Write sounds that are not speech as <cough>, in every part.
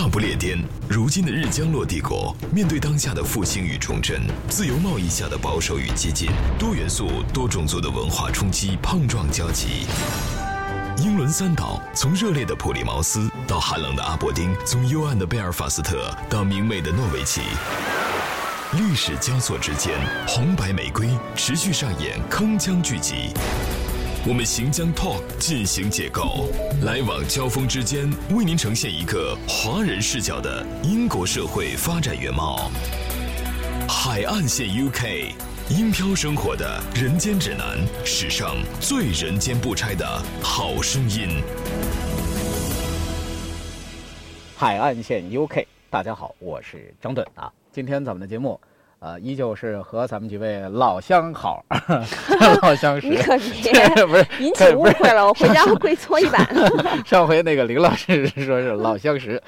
大不列颠，如今的日将落帝国，面对当下的复兴与重振，自由贸易下的保守与激进，多元素、多种族的文化冲击碰撞交集。英伦三岛，从热烈的普利茅斯到寒冷的阿伯丁，从幽暗的贝尔法斯特到明媚的诺维奇，历史交错之间，红白玫瑰持续上演铿锵剧集。我们行将 Talk 进行解构，来往交锋之间，为您呈现一个华人视角的英国社会发展原貌。海岸线 UK，英漂生活的人间指南，史上最人间不拆的好声音。海岸线 UK，大家好，我是张顿啊。今天咱们的节目，呃，依旧是和咱们几位老相好、<laughs> 老相识。你可别不是引起误会了，我回家跪搓衣板。<laughs> 上回那个林老师说是老相识，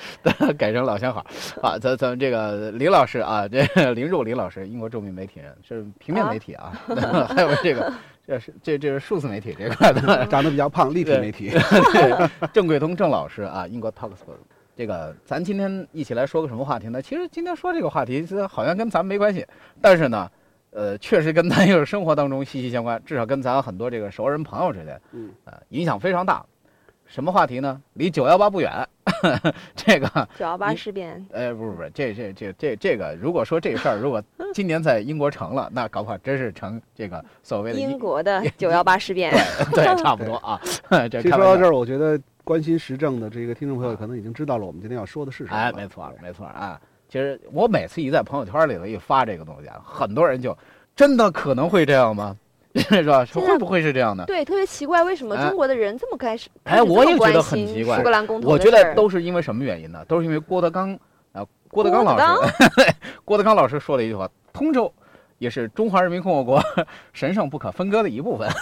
改成老相好啊。咱咱们这个林老师啊，这林入林老师，英国著名媒体人，是平面媒体啊，<laughs> 还有这个这是这这是数字媒体这块的，长得比较胖，立体媒体。对，郑贵通郑老师啊，英国 Talkspool。这个咱今天一起来说个什么话题呢？其实今天说这个话题，好像跟咱们没关系，但是呢，呃，确实跟咱又是生活当中息息相关，至少跟咱很多这个熟人朋友之间，嗯，呃，影响非常大。什么话题呢？离九幺八不远，<laughs> 这个九幺八事变。哎，不是不是，这这这这这个，如果说这事儿如果今年在英国成了，那搞不好真是成这个所谓的英国的九幺八事变。<laughs> 对对，差不多啊。<laughs> 这说到这儿，我觉得。关心时政的这个听众朋友可能已经知道了我们今天要说的是什么。哎，没错，没错啊。其实我每次一在朋友圈里头一发这个东西，啊，很多人就真的可能会这样吗？<laughs> 是吧？会不会是这样的？对，特别奇怪，为什么中国的人这么开始？哎，我也觉得很奇怪。苏格兰公投，我觉得都是因为什么原因呢？都是因为郭德纲啊，郭德纲老师，<laughs> 郭德纲老师说了一句话：通州。也是中华人民共和国 <laughs> 神圣不可分割的一部分，<laughs>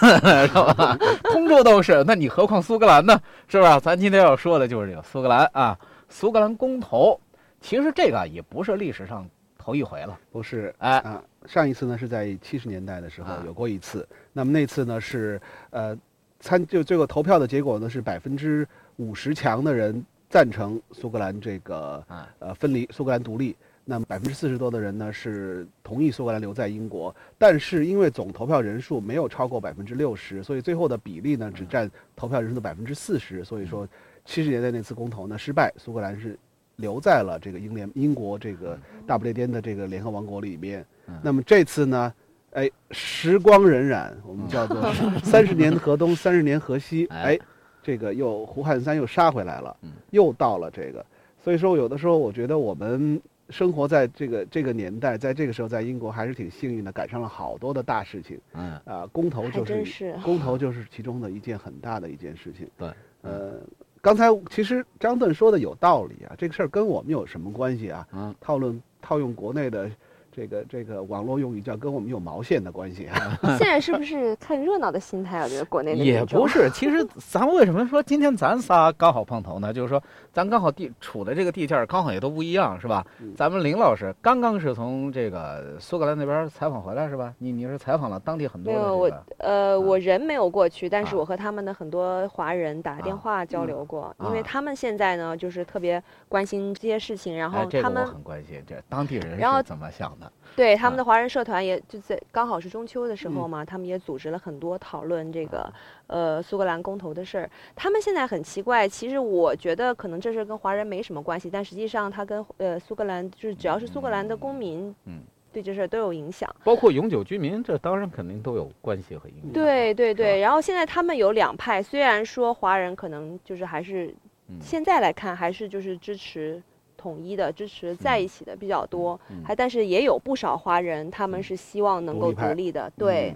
是吧？通州都是，那你何况苏格兰呢？是不是？咱今天要说的就是这个苏格兰啊，苏格兰公投。其实这个也不是历史上头一回了，不是？哎啊，上一次呢是在七十年代的时候有过一次。那么那次呢是呃参就最后投票的结果呢是百分之五十强的人赞成苏格兰这个呃分离，苏格兰独立。那么百分之四十多的人呢是同意苏格兰留在英国，但是因为总投票人数没有超过百分之六十，所以最后的比例呢只占投票人数的百分之四十。所以说，七十年代那次公投呢失败，苏格兰是留在了这个英联英国这个大不列颠的这个联合王国里面。那么这次呢，哎，时光荏苒，我们叫做三十年河东，三十年河西，哎，这个又胡汉三又杀回来了，又到了这个。所以说，有的时候我觉得我们。生活在这个这个年代，在这个时候，在英国还是挺幸运的，赶上了好多的大事情。嗯啊，公投就是公投就是其中的一件很大的一件事情。对，呃，刚才其实张顿说的有道理啊，这个事儿跟我们有什么关系啊？嗯，套论套用国内的。这个这个网络用语叫跟我们有毛线的关系啊！<laughs> 现在是不是看热闹的心态？我觉得国内也不是。其实咱为什么说今天咱仨刚好碰头呢？就是说咱刚好地处的这个地界儿刚好也都不一样，是吧？咱们林老师刚刚是从这个苏格兰那边采访回来，是吧？你你是采访了当地很多？没有我呃，我人没有过去，但是我和他们的很多华人打电话交流过，因为他们现在呢就是特别关心这些事情，然后他们很关心这当地人是怎么想的。对他们的华人社团，也就在刚好是中秋的时候嘛，他们也组织了很多讨论这个呃苏格兰公投的事儿。他们现在很奇怪，其实我觉得可能这事跟华人没什么关系，但实际上他跟呃苏格兰就是只要是苏格兰的公民，嗯，对这事儿都有影响，包括永久居民，这当然肯定都有关系和影响。对对对，然后现在他们有两派，虽然说华人可能就是还是现在来看还是就是支持。统一的支持在一起的比较多，还但是也有不少华人，他们是希望能够独立的。对，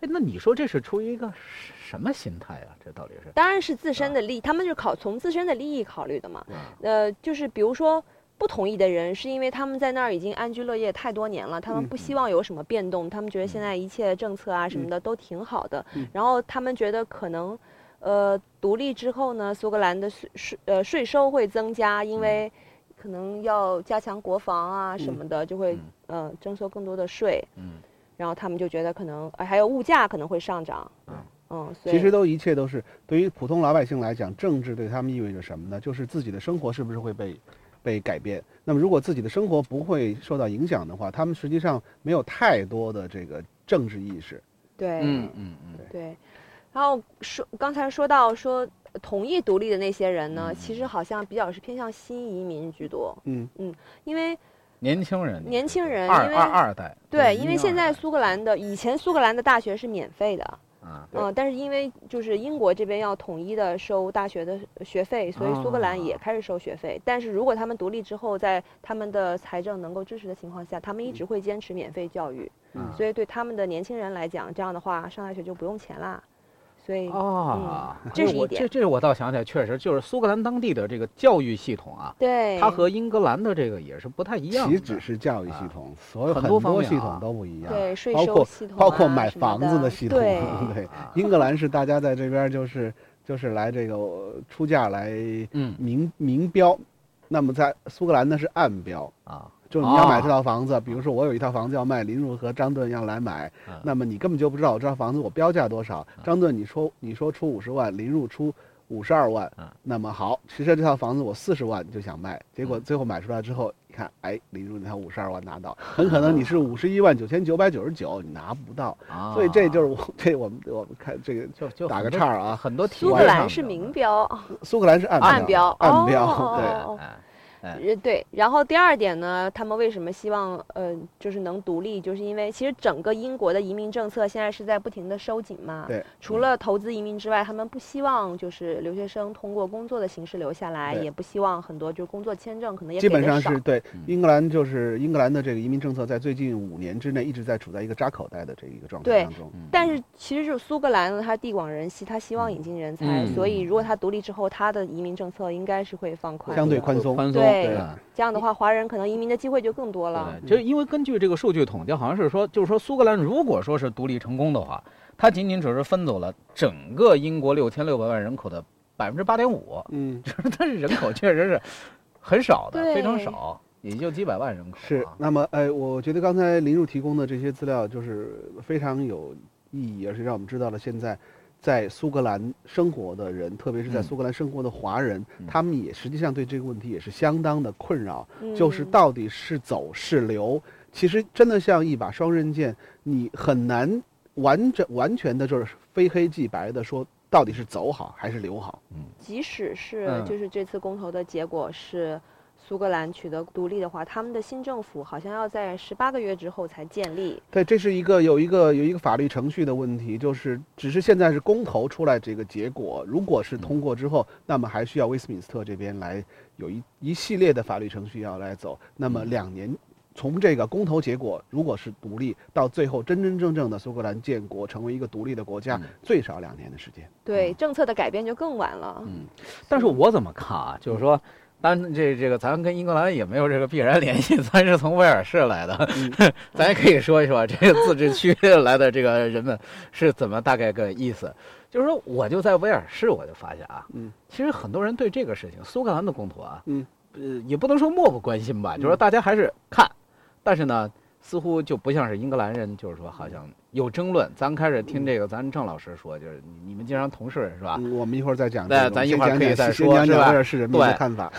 哎，那你说这是出于一个什么心态啊？这到底是？当然是自身的利，他们就考从自身的利益考虑的嘛。呃，就是比如说不同意的人，是因为他们在那儿已经安居乐业太多年了，他们不希望有什么变动，他们觉得现在一切政策啊什么的都挺好的，然后他们觉得可能呃独立之后呢，苏格兰的税税呃税收会增加，因为。可能要加强国防啊什么的，就会呃征收更多的税，嗯，然后他们就觉得可能还有物价可能会上涨，嗯嗯，其实都一切都是对于普通老百姓来讲，政治对他们意味着什么呢？就是自己的生活是不是会被。被改变。那么如果自己的生活不会受到影响的话，他们实际上没有太多的这个政治意识。对，嗯嗯嗯，对。然后说刚才说到说同意独立的那些人呢，嗯其实好像比较是偏向新移民居多，嗯因为年轻人，年轻人二因为二二代，对，嗯因为现在苏格兰的以前苏格兰的大学是免费的，啊，对嗯，但是因为就是英国这边要统一的收大学的学费，所以苏格兰也啊开始收学费。但是如果他们独立之后，在他们的财政能够支持的情况下，他们一直会坚持免费教育。嗯所以对他们的年轻人来讲，这样的话上大学就不用钱啦。所以哦，嗯这是一我点这这我倒想起来，确实就是苏格兰当地的这个教育系统啊，对它和英格兰的这个也是不太一样的。岂止是教育系统，所有很很多系统都不一样。对税包括收系统包括啊买什么房子的系统，<laughs> 对英格兰是大家在这边就是就是来这个呃出价来嗯明明标，那么在苏格兰呢是暗标，啊，就是你要买哦这套房子，比如说我有一套房子要卖，林如和张顿要来买，嗯。那么你根本就不知道我这套房子我标价多少，嗯。张顿你说你说出五十万，林如出五十二万嗯，那么好，其实这套房子我四十万就想卖，结果嗯。最后买出来之后，你看，哎，林如那套五十二万拿到，很可能你是五十一万九千九百九十九，你拿不到，啊，所以这就是我 <laughs> 这我们我们看这个就就打个岔儿啊很多体苏格兰是明标，苏格兰是暗暗标暗标，哦对。哦哎。哎呃，对，然后第二点呢，他们为什么希望呃，就是能独立，就是因为其实整个英国的移民政策现在是在不停的收紧嘛。对。除了投资移民之外，他们不希望就是留学生通过工作的形式留下来，也不希望很多就是工作签证可能也基本上是对嗯。英格兰，就是英格兰的这个移民政策，在最近五年之内一直在处在一个扎口袋的这一个状态当中。嗯。但是其实就是苏格兰呢，它地广人稀，它希望引进人才，嗯。所以如果它独立之后，它的移民政策应该是会放宽，相对宽松。宽松。对嗯这样的话，华人可能移民的机会就更多了。对，就是因为根据这个数据统计，好像是说，就是说苏格兰如果说是独立成功的话，它仅仅只是分走了整个英国六千六百万人口的百分之八点五，嗯，<laughs> 就是它是人口确实是很少的，非常少，也就几百万人口、啊。是。那么，哎，我觉得刚才林入提供的这些资料就是非常有意义，而且让我们知道了现在在苏格兰生活的人，特别是在嗯苏格兰生活的华人，嗯他们也实际上对这个问题也是相当的困扰。嗯就是到底是走是留，其实真的像一把双刃剑，你很难完整完全的就是非黑即白的说到底是走好还是留好。即使是嗯就是这次公投的结果是苏格兰取得独立的话，他们的新政府好像要在十八个月之后才建立。对，这是一个有一个有一个法律程序的问题，就是只是现在是公投出来这个结果，如果是通过之后，那么还需要威斯敏斯特这边来有一一系列的法律程序要来走。那么两年，从这个公投结果如果是独立，到最后真真正正的苏格兰建国成为一个独立的国家嗯，最少两年的时间。对政策的改变就更晚了。嗯，但是我怎么看啊？就是说，当然这这个咱跟英格兰也没有这个必然联系，<laughs> 咱是从威尔士来的，<laughs> 咱也可以说一说这个自治区 <laughs> 来的这个人们是怎么大概个意思。就是说，我就在威尔士，我就发现啊，嗯，其实很多人对这个事情，苏格兰的公投啊，嗯，呃，也不能说漠不关心吧，就是说大家还是看，但是呢，似乎就不像是英格兰人，就是说好像有争论。咱开始听这个，咱郑老师说，就是你你们经常同事是吧？嗯，我们一会儿再讲这对。咱一会儿可以再说是吧先讲讲威尔士人的对看法。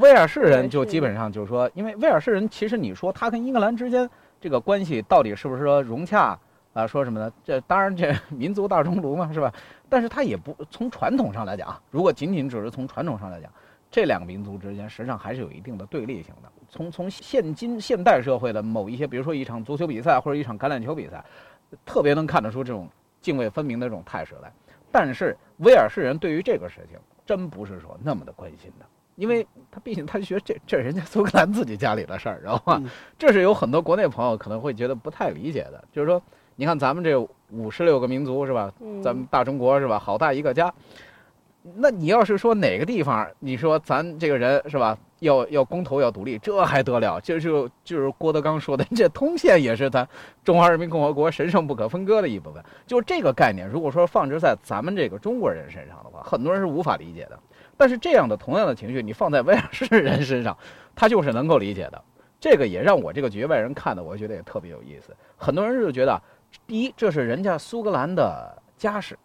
威尔士人就基本上就是说，因为威尔士人其实你说他跟英格兰之间这个关系到底是不是说融洽啊？说什么呢？这当然这 <laughs> 民族大熔炉嘛，是吧？但是他也不从传统上来讲啊，如果仅仅只是从传统上来讲，这两个民族之间实际上还是有一定的对立性的。从从现今现代社会的某一些，比如说一场足球比赛或者一场橄榄球比赛，特别能看得出这种泾渭分明的这种态势来。但是威尔士人对于这个事情真不是说那么的关心的，因为他毕竟他觉得这这是人家苏格兰自己家里的事儿，知道吧？嗯这是有很多国内朋友可能会觉得不太理解的，就是说，你看咱们这五十六个民族是吧？嗯，咱们大中国是吧？好大一个家。那你要是说哪个地方，你说咱这个人是吧，要要公投要独立，这还得了？这就就是郭德纲说的，<laughs> 这通县也是咱中华人民共和国神圣不可分割的一部分。就这个概念，如果说放置在咱们这个中国人身上的话，很多人是无法理解的。但是这样的同样的情绪，你放在威尔士人身上，他就是能够理解的。这个也让我这个局外人看的，我觉得也特别有意思。很多人就觉得，第一，这是人家苏格兰的家事。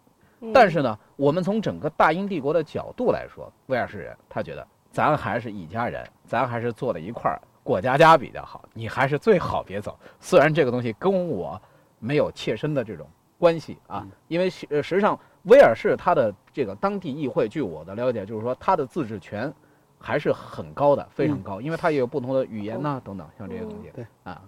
嗯但是呢，我们从整个大英帝国的角度来说，威尔士人他觉得咱还是一家人，咱还是坐在一块儿过家家比较好。你还是最好别走。虽然这个东西跟我没有切身的这种关系啊，因为实实际上威尔士它的这个当地议会，据我的了解，就是说它的自治权还是很高的，非常高，因为它也有不同的语言呐等等，像这些东西。对啊。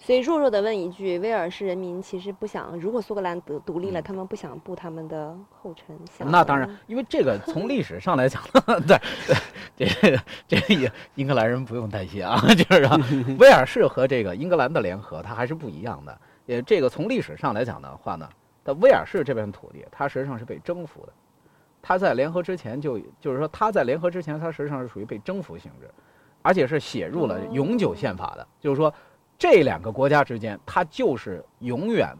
所以弱弱的问一句，威尔士人民其实不想，如果苏格兰得独立了，他们不想步他们的后尘。那当然，因为这个从历史上来讲，对 <laughs> 对，这个这个英格兰人不用担心啊，<laughs> 就是说 <laughs> 威尔士和这个英格兰的联合，它还是不一样的。也，这个从历史上来讲的话呢，在威尔士这片土地，它实际上是被征服的。它在联合之前就就是说，它在联合之前，它实际上是属于被征服性质，而且是写入了永久宪法的，就是说。这两个国家之间，它就是永远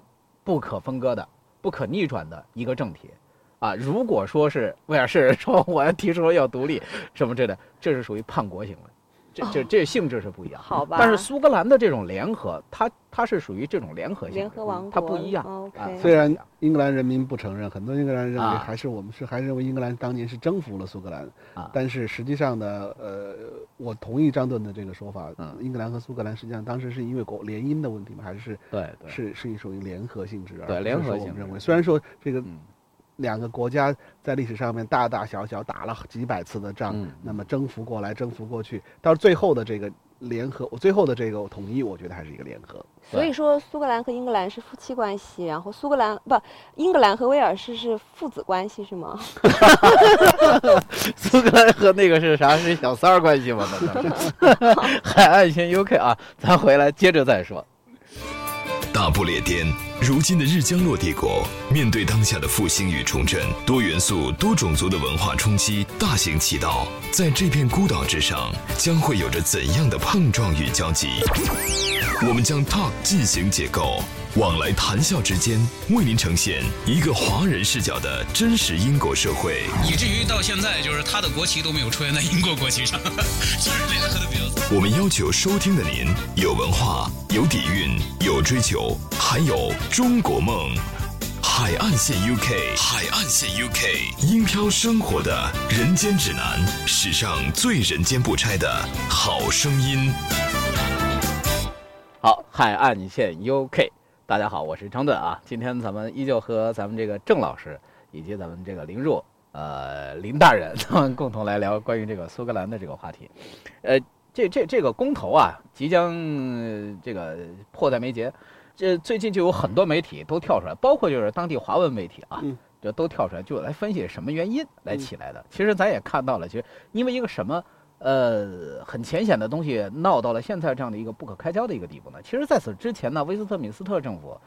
不可分割的、不可逆转的一个政体，啊，如果说是威尔士人说我要提出要独立什么之类的，这是属于叛国行为。这这这性质是不一样，好吧？但是苏格兰的这种联合，它它是属于这种联合性，联合王国，它不一样。啊，虽然英格兰人民不承认，很多英格兰人认为还是我们是还认为英格兰当年是征服了苏格兰，啊，但是实际上呢，呃，我同意张顿的这个说法，嗯，英格兰和苏格兰实际上当时是因为国联姻的问题吗，还是对，是是一属于联合性质，对，联合性认为，虽然说这个。两个国家在历史上面大大小小打了几百次的仗，那么征服过来，征服过去，到最后的这个联合，最后的这个统一，我觉得还是一个联合。所以说，苏格兰和英格兰是夫妻关系，然后苏格兰不，英格兰和威尔士是父子关系，是吗？<laughs> 苏格兰和那个是啥？是小三儿关系吗？<laughs> 海岸线 UK 啊，咱回来接着再说。大不列颠，如今的日江洛帝国，面对当下的复兴与重振，多元素、多种族的文化冲击大行其道，在这片孤岛之上，将会有着怎样的碰撞与交集？我们将 Talk 进行解构，往来谈笑之间，为您呈现一个华人视角的真实英国社会，以至于到现在，就是他的国旗都没有出现在英国国旗上，就是联合的比较我们要求收听的您有文化、有底蕴、有追求，还有中国梦。海岸线 UK，海岸线 UK，英漂生活的人间指南，史上最人间不拆的好声音。好，海岸线 UK，大家好，我是张盾啊。今天咱们依旧和咱们这个郑老师以及咱们这个林若呃林大人，咱 <laughs> 们共同来聊关于这个苏格兰的这个话题。呃。这这这个公投啊，即将这个迫在眉睫。这最近就有很多媒体都跳出来，包括就是当地华文媒体啊，就都跳出来，就来分析什么原因来起来的。其实咱也看到了，其实因为一个什么呃很浅显的东西，闹到了现在这样的一个不可开交的一个地步呢？其实在此之前呢，威斯特敏斯特政府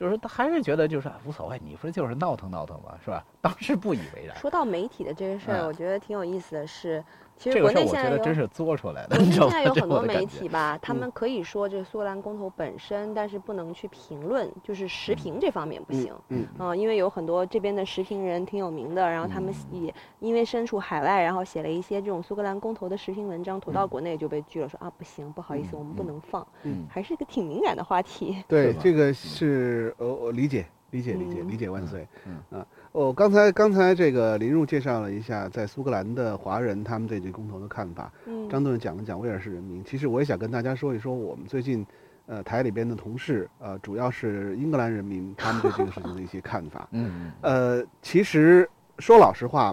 就是他还是觉得就是无所谓，你不是就是闹腾闹腾嘛，是吧？当时不以为然。说到媒体的这个事儿，我觉得挺有意思的是。其实国内现在真是作出来的。国内现在有很多媒体吧，他们可以说这个苏格兰公投本身，但是不能去评论，就是时评这方面不行。嗯。嗯，因为有很多这边的时评人挺有名的，然后他们也因为身处海外，然后写了一些这种苏格兰公投的时评文章，投到国内就被拒了，说啊不行，不好意思，我们不能放。嗯。还是一个挺敏感的话题。对，这个是呃，我理解，理解，理解，理解万岁。嗯。啊。哦，刚才刚才这个林入介绍了一下在苏格兰的华人他们对这公投的看法。嗯，张盾讲了讲威尔士人民。其实我也想跟大家说一说我们最近，呃，台里边的同事，呃，主要是英格兰人民他们对这个事情的一些看法。嗯呃，其实说老实话，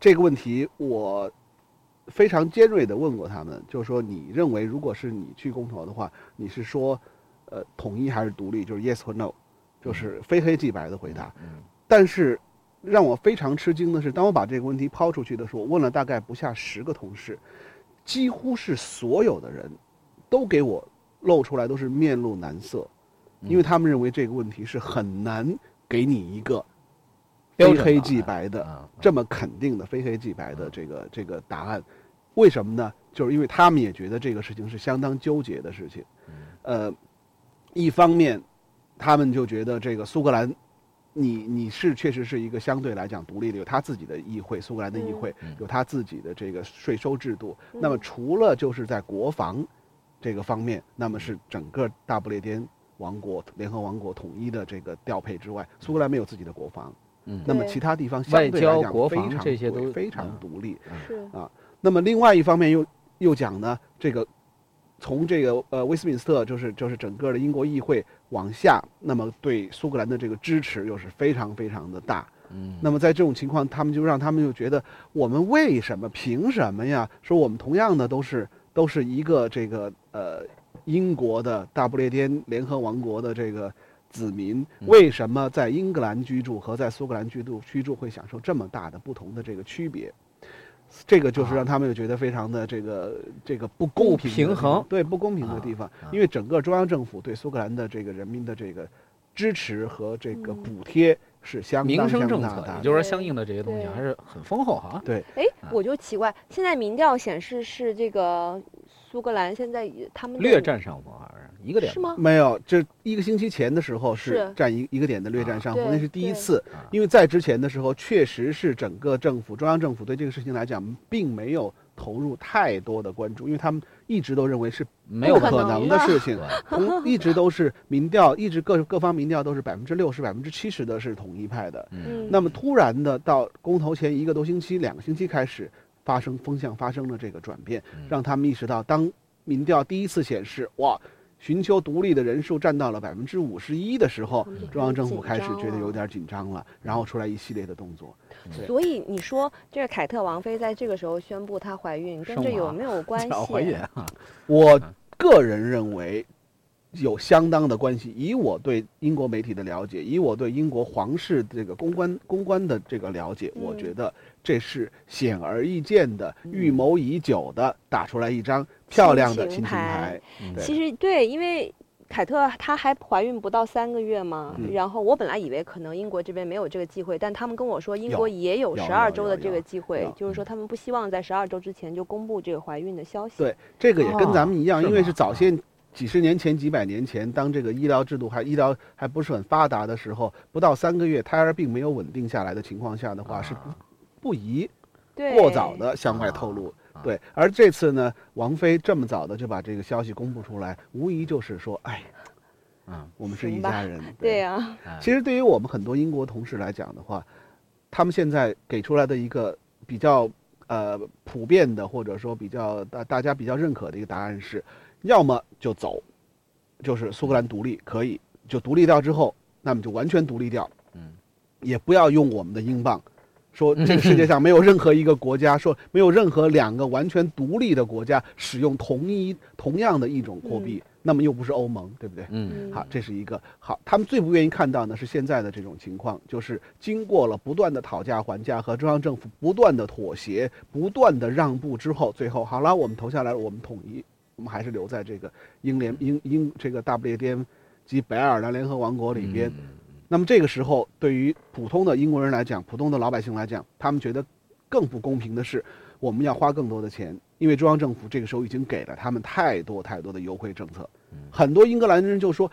这个问题我非常尖锐的问过他们，就是说你认为如果是你去公投的话，你是说呃统一还是独立？就是 yes 或 no，就是非黑即白的回答。嗯，但是。让我非常吃惊的是，当我把这个问题抛出去的时候，我问了大概不下十个同事，几乎是所有的人都给我露出来都是面露难色，因为他们认为这个问题是很难给你一个非黑即白的这么肯定的非黑即白的这个这个答案。为什么呢？就是因为他们也觉得这个事情是相当纠结的事情。呃，一方面，他们就觉得这个苏格兰。你你是确实是一个相对来讲独立的，有他自己的议会，苏格兰的议会有他自己的这个税收制度。那么除了就是在国防这个方面，那么是整个大不列颠王国联合王国统一的这个调配之外，苏格兰没有自己的国防，嗯。那么其他地方相外交对来讲国防非常这些都非常嗯独立。是啊那么另外一方面又又讲呢，这个从这个呃威斯敏斯特就是就是整个的英国议会往下，那么对苏格兰的这个支持又是非常非常的大。嗯，那么在这种情况，他们就让他们就觉得我们为什么凭什么呀？说我们同样的都是都是一个这个呃英国的大不列颠联合王国的这个子民，嗯为什么在英格兰居住和在苏格兰居住居住会享受这么大的不同的这个区别？这个就是让他们又觉得非常的这个这个不公平不平衡。对不公平的地方，啊因为整个中央政府对苏格兰的这个人民的这个支持和这个嗯。补贴是相民当相生政策，当大的。也就是说相应的这些东西还是很丰厚哈。对，哎，我就奇怪，现在民调显示是这个苏格兰现在也他们略占上风，好像是一个点是吗？没有，这一个星期前的时候是是占一一个点的略占上风，对那是第一次啊。因为在之前的时候，确实是整个政府中央政府对这个事情来讲，并没有投入太多的关注，因为他们一直都认为是没有可能的事 <laughs> 情。一直都是民调，一直各各方民调都是百分之六十、百分之七十的是统一派的。嗯，那么突然的到公投前一个多星期、两个星期开始发生风向发生了这个转变，嗯。让他们意识到，当民调第一次显示哇，寻求独立的人数占到了百分之五十一的时候中央政府开始觉得有点紧张了，然后出来一系列的动作。所以你说这个凯特王妃在这个时候宣布她怀孕，跟这有没有关系？怀孕啊，<laughs> 我个人认为有相当的关系。以我对英国媒体的了解，以我对英国皇室这个公关公关的这个了解，我嗯觉得这是显而易见的、预谋已久的，打出来一张漂亮的亲情牌。其实对，因为凯特她还怀孕不到三个月嘛，嗯。然后我本来以为可能英国这边没有这个机会，但他们跟我说英国也有有十二周的这个机会，就是说他们不希望在十二周之前就公布这个怀孕的消息。对，这个也跟咱们一样，哦因为是早些几十年前、几百年前，当这个医疗制度还医疗还不是很发达的时候，不到三个月胎儿并没有稳定下来的情况下的话，是不啊不宜，过早的向外透露。啊对，而这次呢，王菲这么早的就把这个消息公布出来，无疑就是说，哎，嗯，我们是一家人。对。呀、哎其实对于我们很多英国同事来讲的话，他们现在给出来的一个比较呃普遍的，或者说比较大大家比较认可的一个答案是，要么就走，就是苏格兰独立可以，就独立掉之后，那么就完全独立掉，嗯，也不要用我们的英镑。说这个世界上没有任何一个国家，说没有任何两个完全独立的国家使用同一同样的一种货币，那么又不是欧盟，对不对？嗯好，这是一个好。他们最不愿意看到呢是现在的这种情况，就是经过了不断的讨价还价和中央政府不断的妥协、不断的让步之后，最后好了，我们投下来了，我们统一，我们还是留在这个英联英英这个大不列颠及北爱尔兰联合王国里边。嗯那么这个时候，对于普通的英国人来讲，普通的老百姓来讲，他们觉得更不公平的是，我们要花更多的钱，因为中央政府这个时候已经给了他们太多太多的优惠政策。很多英格兰人就说，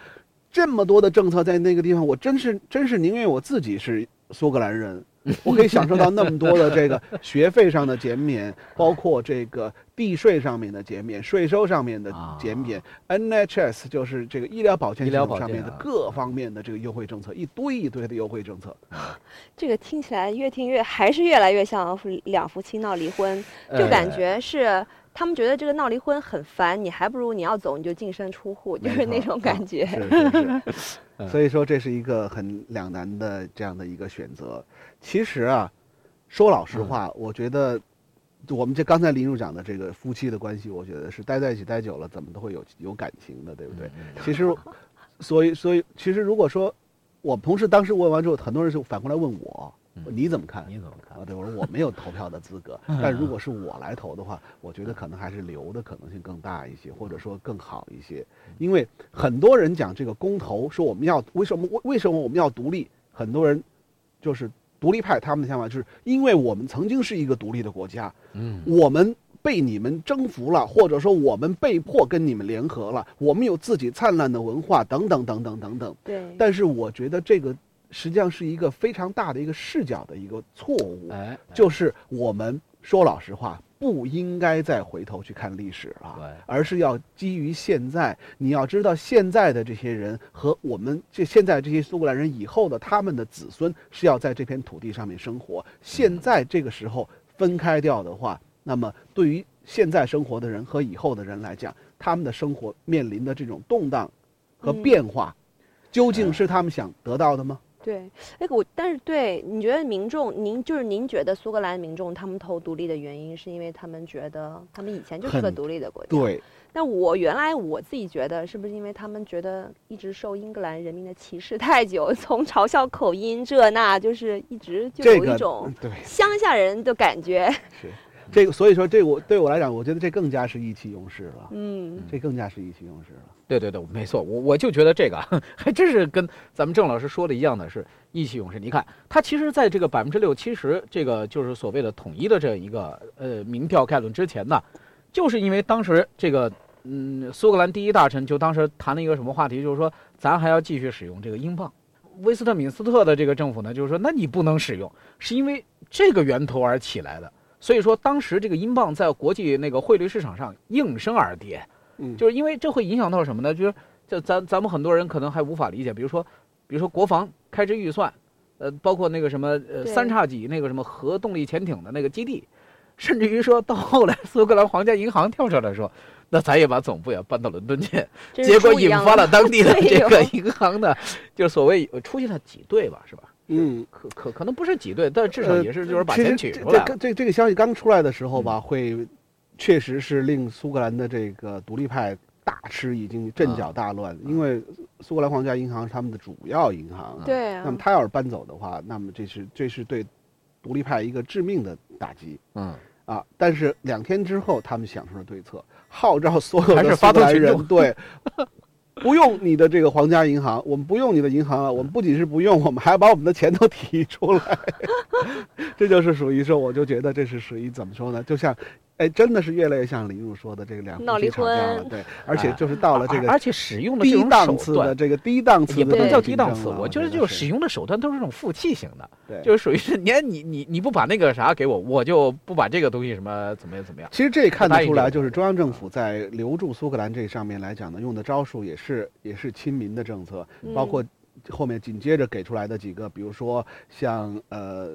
这么多的政策在那个地方，我真是真是宁愿我自己是苏格兰人，<laughs> 我可以享受到那么多的这个学费上的减免，<laughs> 包括这个地税上面的减免、税收上面的减免、NHS 就是这个医疗保健医疗系统上面的各方面的这个优惠政策，一堆一堆的优惠政策。这个听起来越听越还是越来越像两夫妻闹离婚，就感呃觉是。他们觉得这个闹离婚很烦，你还不如你要走你就净身出户，就是那种感觉。是是是，<laughs> 所以说这是一个很两难的这样的一个选择。其实啊，说老实话，我觉得我们这刚才林叔讲的这个夫妻的关系，我觉得是待在一起待久了，怎么都会有有感情的，对不对？嗯其实，<laughs> 所以所以其实如果说我同事当时问完之后，很多人就反过来问我，你怎么看？你怎么看啊，？对，我说我没有投票的资格，但如果是我来投的话，我觉得可能还是留的可能性更大一些，或者说更好一些。因为很多人讲这个公投，说我们要为什么为为什么我们要独立？很多人就是独立派，他们的想法就是因为我们曾经是一个独立的国家，嗯我们被你们征服了，或者说我们被迫跟你们联合了，我们有自己灿烂的文化，等等等等等等。对，但是我觉得这个实际上是一个非常大的一个视角的一个错误。哎，就是我们说老实话，不应该再回头去看历史了，对而是要基于现在。你要知道，现在的这些人和我们这现在这些苏格兰人以后的他们的子孙是要在这片土地上面生活。现在这个时候分开掉的话，那么对于现在生活的人和以后的人来讲，他们的生活面临的这种动荡和嗯变化，究竟是他们想得到的吗？对，哎，我但是对，你觉得民众，您就是您觉得苏格兰民众他们投独立的原因，是因为他们觉得他们以前就是个独立的国家？。对，那我原来我自己觉得，是不是因为他们觉得一直受英格兰人民的歧视太久，<laughs> 从嘲笑口音这那，就是一直就有一种对乡下人的感觉。<laughs> 是这个，所以说这我对我来讲，我觉得这更加是意气用事了，嗯，这更加是意气用事了。对对对，没错，我我就觉得这个 <laughs> 还真是跟咱们郑老师说的一样的是意气用事。你看，他其实在这个百分之六七十这个就是所谓的统一的这样一个呃民调概论之前呢，就是因为当时这个嗯苏格兰第一大臣就当时谈了一个什么话题，就是说咱还要继续使用这个英镑。威斯特敏斯特的这个政府呢，就是说那你不能使用，是因为这个源头而起来的。所以说当时这个英镑在国际那个汇率市场上应声而跌。嗯，就是因为这会影响到什么呢？就是就咱咱们很多人可能还无法理解，比如说，比如说国防开支预算，呃，包括那个什么呃三叉戟那个什么核动力潜艇的那个基地，<laughs> 甚至于说到后来苏格兰皇家银行跳出来说，那咱也把总部也搬到伦敦去，结果引发了当地的这个 <laughs> 银行的，就所谓呃出现了挤兑吧，是吧？嗯，可可可能不是挤兑，但至少呃也是就是把钱取出来了。这个这这个消息刚出来的时候吧，嗯会确实是令苏格兰的这个独立派大吃一惊，阵脚大乱。因为苏格兰皇家银行是他们的主要银行，对啊那么他要是搬走的话，那么这是这是对独立派一个致命的打击嗯，啊！但是两天之后，他们想出了对策，号召所有的苏格兰人对。<laughs> 不用你的这个皇家银行，我们不用你的银行了！我们不仅是不用，我们还把我们的钱都提出来。这就是属于说，我就觉得这是属于怎么说呢？就像，哎，真的是越来越像李璐说的这个两夫闹离妻吵架了，对，而且就是到了这个而而且使用的这低种手档次的段。这个低档次的也不能叫低档次，我觉得就是使用的手段都是这种负气型的，对就是属于是你你你你不把那个啥给我，我就不把这个东西什么怎么样怎么样。其实这也看得出来，就是中央政府在留住苏格兰这上面来讲呢，用的招数也是也是亲民的政策，包括后面紧接着给出来的几个，比如说像呃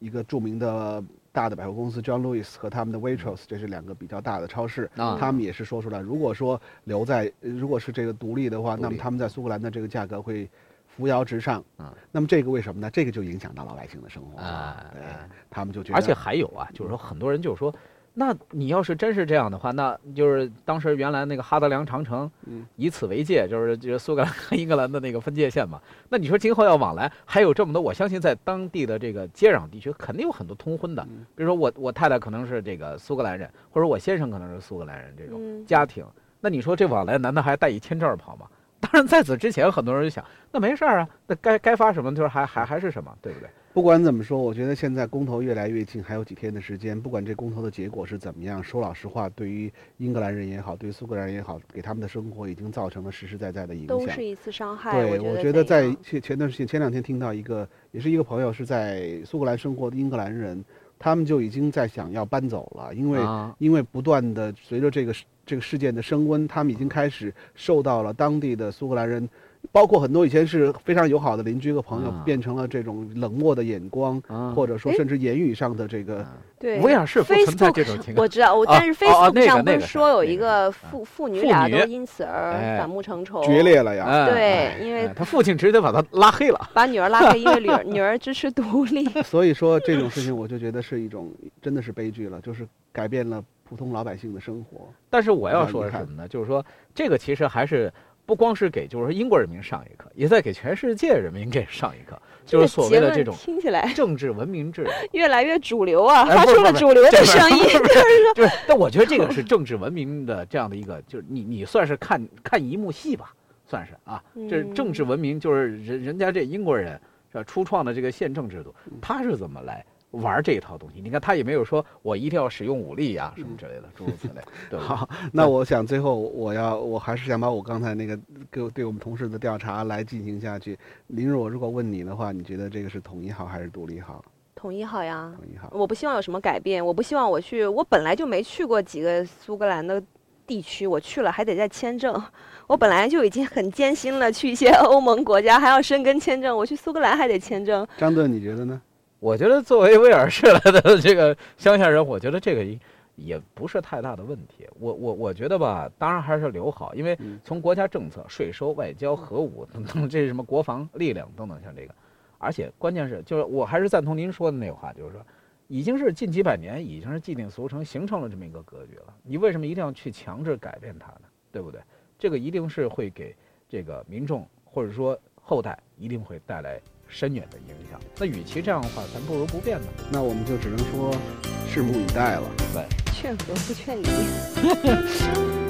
一个著名的大的百货公司 John Lewis 和他们的 Waitrose，这是两个比较大的超市，啊。他们也是说出来，如果说留在如果是这个独立的话，那么他们在苏格兰的这个价格会。扶摇直上，嗯。那么这个为什么呢？这个就影响到老百姓的生活了，啊对啊，他们就觉得，而且还有啊，就是说很多人就是说，那你要是真是这样的话，那就是当时原来那个哈德良长城嗯，以此为界，就是就是苏格兰和英格兰的那个分界线嘛。那你说今后要往来，还有这么多，我相信在当地的这个接壤地区，肯定有很多通婚的。嗯比如说我我太太可能是这个苏格兰人，或者我先生可能是苏格兰人，这种嗯家庭，那你说这往来难道还带一签证跑吗？当然，在此之前，很多人就想，那没事儿啊，那该该发什么就是还还还是什么，对不对？不管怎么说，我觉得现在公投越来越近，还有几天的时间，不管这公投的结果是怎么样，说老实话，对于英格兰人也好，对于苏格兰人也好，给他们的生活已经造成了实实在在的影响都是。一次伤害。对，我觉得在前前段时间前两天听到一个，也是一个朋友是在苏格兰生活的英格兰人，他们就已经在想要搬走了，因为、啊因为不断的随着这个这个事件的升温，他们已经开始受到了当地的苏格兰人，包括很多以前是非常友好的邻居和朋友，啊变成了这种冷漠的眼光，啊或者说甚至言语上的这个。啊对威尔士不存在这种情况我知道，我啊但是 Facebook 上不是说有一个个父父女俩都因此而哎反目成仇，决裂了呀！哎对哎因为哎他父亲直接把他拉黑了。把女儿拉黑，因为女儿 <laughs> 女儿支持独立。所以说这种事情，我就觉得是一种真的是悲剧了，就是改变了普通老百姓的生活。但是我要说什么呢？就是说这个其实还是不光是给就是说英国人民上一课，也在给全世界人民给上一课，就是所谓的这种听起来 <laughs> 政治文明制。越来越主流啊，哎发出了主流的这个声音。对，但我觉得这个是政治文明的这样的一个，就是你你算是看看一幕戏吧，算是啊，这是政治文明，就是人人家这英国人是吧初创的这个宪政制度，他是怎么来玩这一套东西？你看他也没有说我一定要使用武力呀、什么之类的，诸如此类。<laughs> 对，好，那我想最后我要我还是想把我刚才那个给我对我们同事的调查来进行下去。林若，我如果问你的话，你觉得这个是统一好还是独立好？统一好呀。统一好。我不希望有什么改变，我不希望我去，我本来就没去过几个苏格兰的地区，我去了还得再签证。我本来就已经很艰辛了，去一些欧盟国家还要申根签证，我去苏格兰还得签证。张顿，你觉得呢？我觉得作为威尔士来的这个乡下人，我觉得这个也不是太大的问题。我我我觉得吧，当然还是留好，因为从国家政策、税收、外交、核武等等，这是什么国防力量等等，像这个，而且关键是，就是我还是赞同您说的那话，就是说，已经是近几百年已经是既定俗成，形成了这么一个格局了。你为什么一定要去强制改变它呢？对不对？这个一定是会给这个民众或者说后代一定会带来。深远的影响。那与其这样的话，咱不如不变呢。那我们就只能说，拭目以待了。对，劝和不劝离。<laughs>